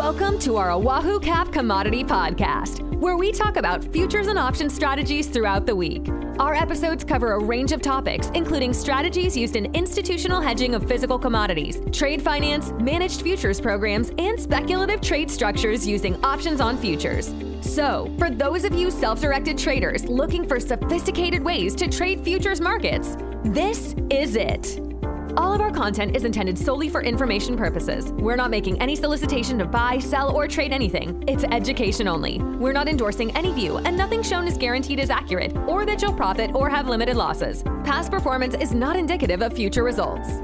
Welcome to our Oahu Cap Commodity Podcast, where we talk about futures and option strategies throughout the week. Our episodes cover a range of topics, including strategies used in institutional hedging of physical commodities, trade finance, managed futures programs, and speculative trade structures using options on futures. So, for those of you self directed traders looking for sophisticated ways to trade futures markets, this is it. All of our content is intended solely for information purposes. We're not making any solicitation to buy, sell, or trade anything. It's education only. We're not endorsing any view, and nothing shown is guaranteed is accurate, or that you'll profit or have limited losses. Past performance is not indicative of future results.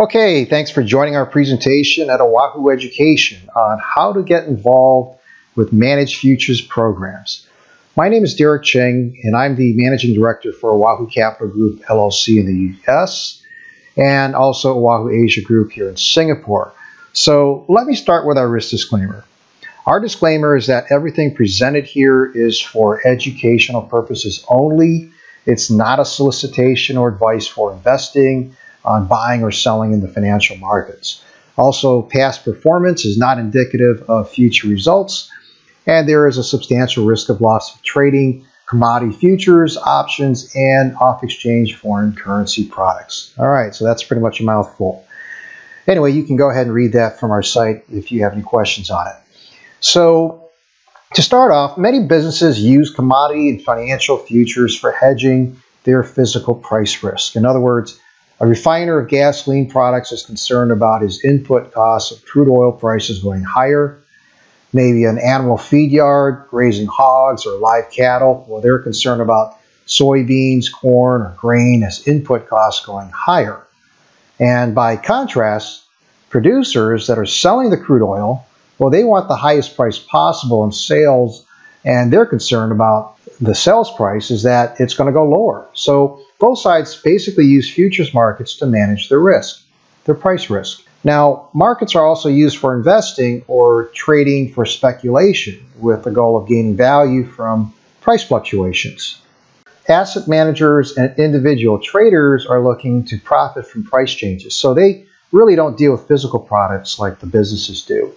Okay, thanks for joining our presentation at Oahu Education on how to get involved with managed futures programs. My name is Derek Cheng, and I'm the Managing Director for Oahu Capital Group LLC in the US and also Oahu Asia Group here in Singapore. So let me start with our risk disclaimer. Our disclaimer is that everything presented here is for educational purposes only. It's not a solicitation or advice for investing on buying or selling in the financial markets. Also, past performance is not indicative of future results, and there is a substantial risk of loss of trading commodity futures, options, and off exchange foreign currency products. All right, so that's pretty much a mouthful. Anyway, you can go ahead and read that from our site if you have any questions on it. So, to start off, many businesses use commodity and financial futures for hedging their physical price risk. In other words, a refiner of gasoline products is concerned about his input costs of crude oil prices going higher. Maybe an animal feed yard raising hogs or live cattle, well, they're concerned about soybeans, corn, or grain as input costs going higher. And by contrast, producers that are selling the crude oil, well, they want the highest price possible in sales, and they're concerned about the sales price is that it's going to go lower. So both sides basically use futures markets to manage their risk, their price risk. Now, markets are also used for investing or trading for speculation with the goal of gaining value from price fluctuations. Asset managers and individual traders are looking to profit from price changes, so they really don't deal with physical products like the businesses do.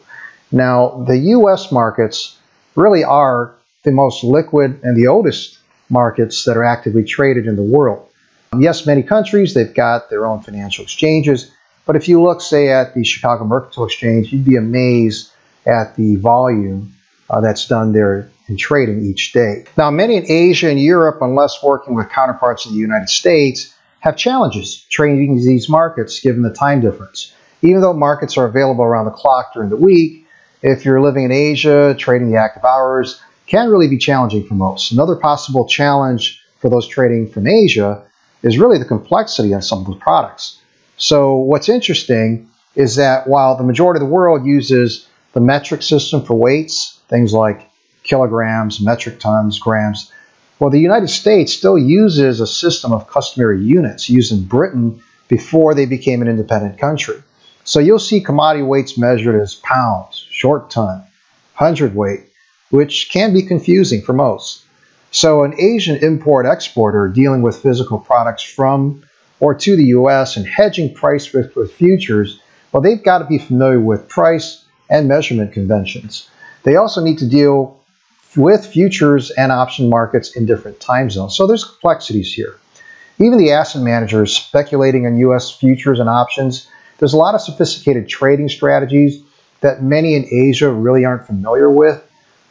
Now, the US markets really are the most liquid and the oldest markets that are actively traded in the world. Um, yes, many countries, they've got their own financial exchanges, but if you look, say, at the Chicago Mercantile Exchange, you'd be amazed at the volume uh, that's done there in trading each day. Now, many in Asia and Europe, unless working with counterparts in the United States, have challenges trading these markets given the time difference. Even though markets are available around the clock during the week, if you're living in Asia, trading the active hours, can really be challenging for most. Another possible challenge for those trading from Asia is really the complexity on some of the products. So what's interesting is that while the majority of the world uses the metric system for weights, things like kilograms, metric tons, grams, well, the United States still uses a system of customary units used in Britain before they became an independent country. So you'll see commodity weights measured as pounds, short ton, hundredweight, which can be confusing for most. So, an Asian import exporter dealing with physical products from or to the US and hedging price risk with futures, well, they've got to be familiar with price and measurement conventions. They also need to deal with futures and option markets in different time zones. So, there's complexities here. Even the asset managers speculating on US futures and options, there's a lot of sophisticated trading strategies that many in Asia really aren't familiar with.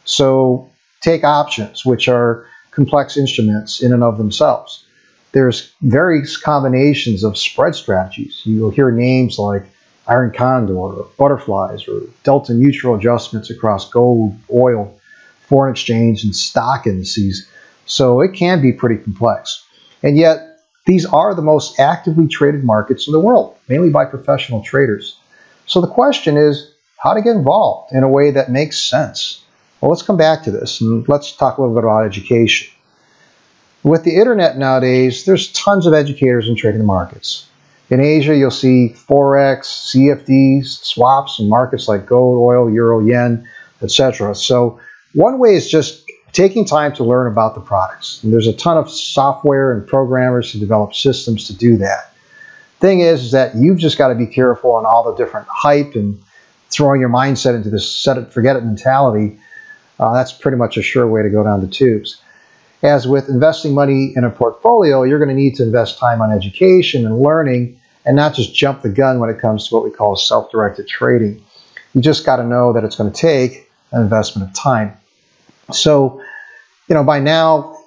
So take options, which are complex instruments in and of themselves. There's various combinations of spread strategies. You'll hear names like iron condor or butterflies or delta neutral adjustments across gold, oil, foreign exchange, and stock indices. So it can be pretty complex. And yet, these are the most actively traded markets in the world, mainly by professional traders. So the question is how to get involved in a way that makes sense. Well, let's come back to this and let's talk a little bit about education. With the internet nowadays, there's tons of educators in trading the markets. In Asia, you'll see Forex, CFDs, swaps, and markets like gold, oil, euro, yen, etc. So one way is just taking time to learn about the products. And there's a ton of software and programmers who develop systems to do that. Thing is, is that you've just got to be careful on all the different hype and throwing your mindset into this set it, forget it mentality. Uh, that's pretty much a sure way to go down the tubes. As with investing money in a portfolio, you're going to need to invest time on education and learning and not just jump the gun when it comes to what we call self-directed trading. You just got to know that it's going to take an investment of time. So, you know, by now,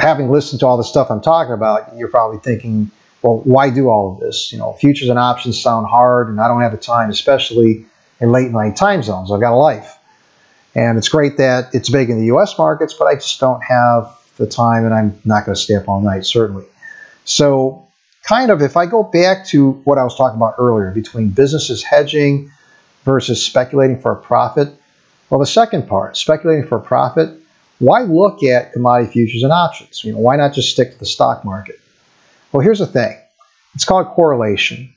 having listened to all the stuff I'm talking about, you're probably thinking, well, why do all of this? You know, futures and options sound hard, and I don't have the time, especially in late night time zones. I've got a life. And it's great that it's big in the US markets, but I just don't have the time and I'm not going to stay up all night, certainly. So, kind of, if I go back to what I was talking about earlier between businesses hedging versus speculating for a profit, well, the second part, speculating for a profit, why look at commodity futures and options? You know, why not just stick to the stock market? Well, here's the thing it's called correlation.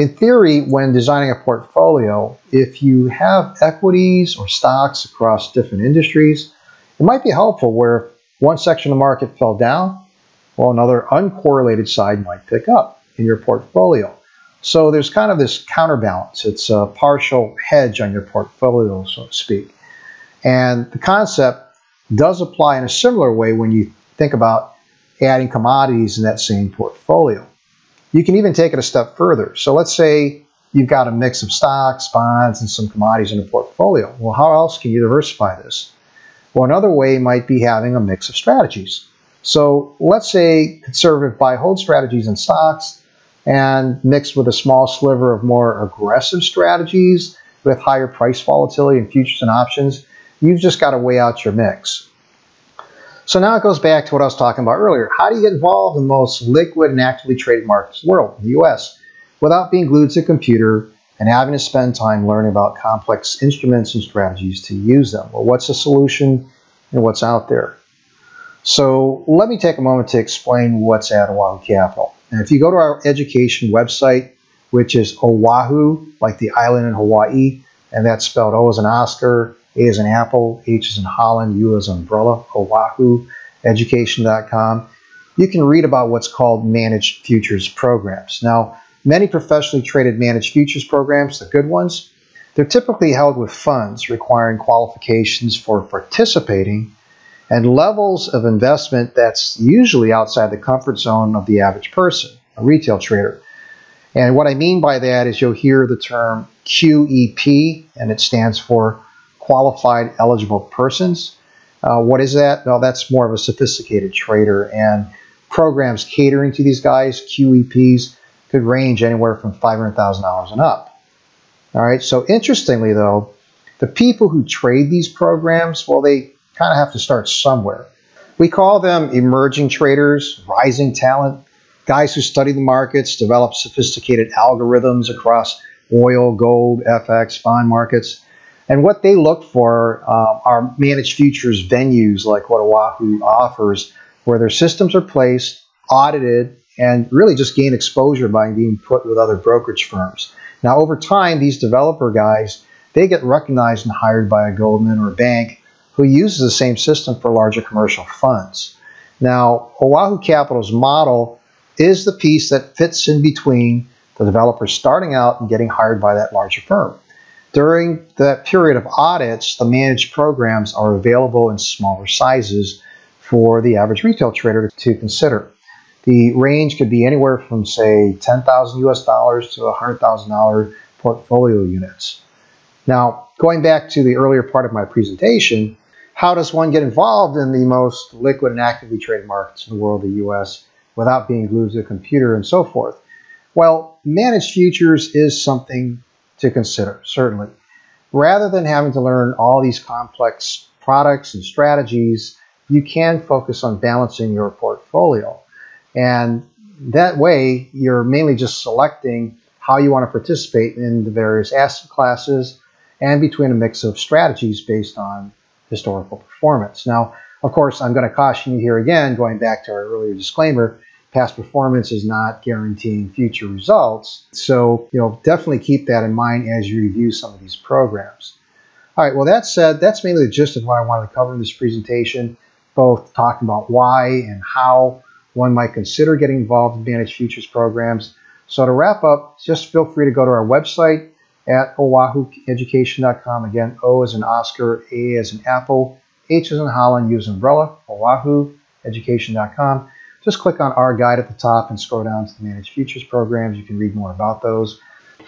In theory, when designing a portfolio, if you have equities or stocks across different industries, it might be helpful where one section of the market fell down, while another uncorrelated side might pick up in your portfolio. So there's kind of this counterbalance. It's a partial hedge on your portfolio, so to speak. And the concept does apply in a similar way when you think about adding commodities in that same portfolio. You can even take it a step further. So let's say you've got a mix of stocks, bonds, and some commodities in a portfolio. Well, how else can you diversify this? Well, another way might be having a mix of strategies. So let's say conservative buy hold strategies in stocks and mixed with a small sliver of more aggressive strategies with higher price volatility in futures and options. You've just got to weigh out your mix. So now it goes back to what I was talking about earlier. How do you get involved in the most liquid and actively traded markets in the world, in the US, without being glued to a computer and having to spend time learning about complex instruments and strategies to use them. Well, what's the solution and what's out there? So let me take a moment to explain what's at Oahu Capital. And if you go to our education website, which is Oahu, like the island in Hawaii, and that's spelled O as in Oscar, A as in Apple, H as in Holland, U as umbrella, Oahu, education.com, you can read about what's called managed futures programs. Now, Many professionally traded managed futures programs, the good ones, they're typically held with funds requiring qualifications for participating and levels of investment that's usually outside the comfort zone of the average person, a retail trader. And what I mean by that is you'll hear the term QEP, and it stands for Qualified Eligible Persons. Uh, what is that? Well, that's more of a sophisticated trader, and programs catering to these guys, QEPs, could range anywhere from $500,000 and up. All right, so interestingly though, the people who trade these programs, well, they kind of have to start somewhere. We call them emerging traders, rising talent, guys who study the markets, develop sophisticated algorithms across oil, gold, FX, bond markets. And what they look for uh, are managed futures venues like what Oahu offers, where their systems are placed, audited, and really just gain exposure by being put with other brokerage firms. Now, over time, these developer guys, they get recognized and hired by a Goldman or a bank who uses the same system for larger commercial funds. Now, Oahu Capital's model is the piece that fits in between the developer starting out and getting hired by that larger firm. During that period of audits, the managed programs are available in smaller sizes for the average retail trader to consider. The range could be anywhere from, say, 10,000 US dollars to $100,000 portfolio units. Now, going back to the earlier part of my presentation, how does one get involved in the most liquid and actively traded markets in the world, the US, without being glued to a computer and so forth? Well, managed futures is something to consider, certainly. Rather than having to learn all these complex products and strategies, you can focus on balancing your portfolio. And that way, you're mainly just selecting how you want to participate in the various asset classes and between a mix of strategies based on historical performance. Now, Of course, I'm going to caution you here again, going back to our earlier disclaimer, past performance is not guaranteeing future results. So, you know, definitely keep that in mind as you review some of these programs. All right, well, that said, that's mainly the gist of what I wanted to cover in this presentation, both talking about why and how one might consider getting involved in managed futures programs. So to wrap up, just feel free to go to our website at oahueducation.com. Again, O is an Oscar, A is an Apple, H is in Holland, U as umbrella, oahueducation.com. Just click on our guide at the top and scroll down to the Managed Futures programs. You can read more about those.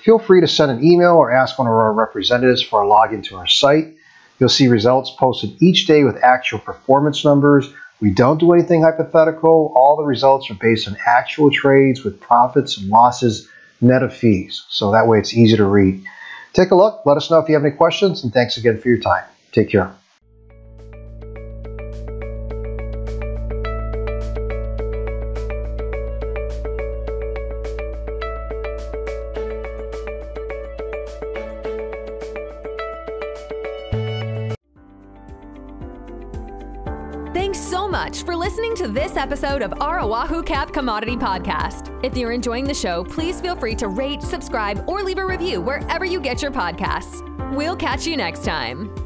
Feel free to send an email or ask one of our representatives for a login to our site. You'll see results posted each day with actual performance numbers. We don't do anything hypothetical. All the results are based on actual trades with profits and losses net of fees. So that way it's easy to read. Take a look. Let us know if you have any questions. And thanks again for your time. Take care. Thanks so much for listening to this episode of our Oahu Cap Commodity Podcast. If you're enjoying the show, please feel free to rate, subscribe, or leave a review wherever you get your podcasts. We'll catch you next time.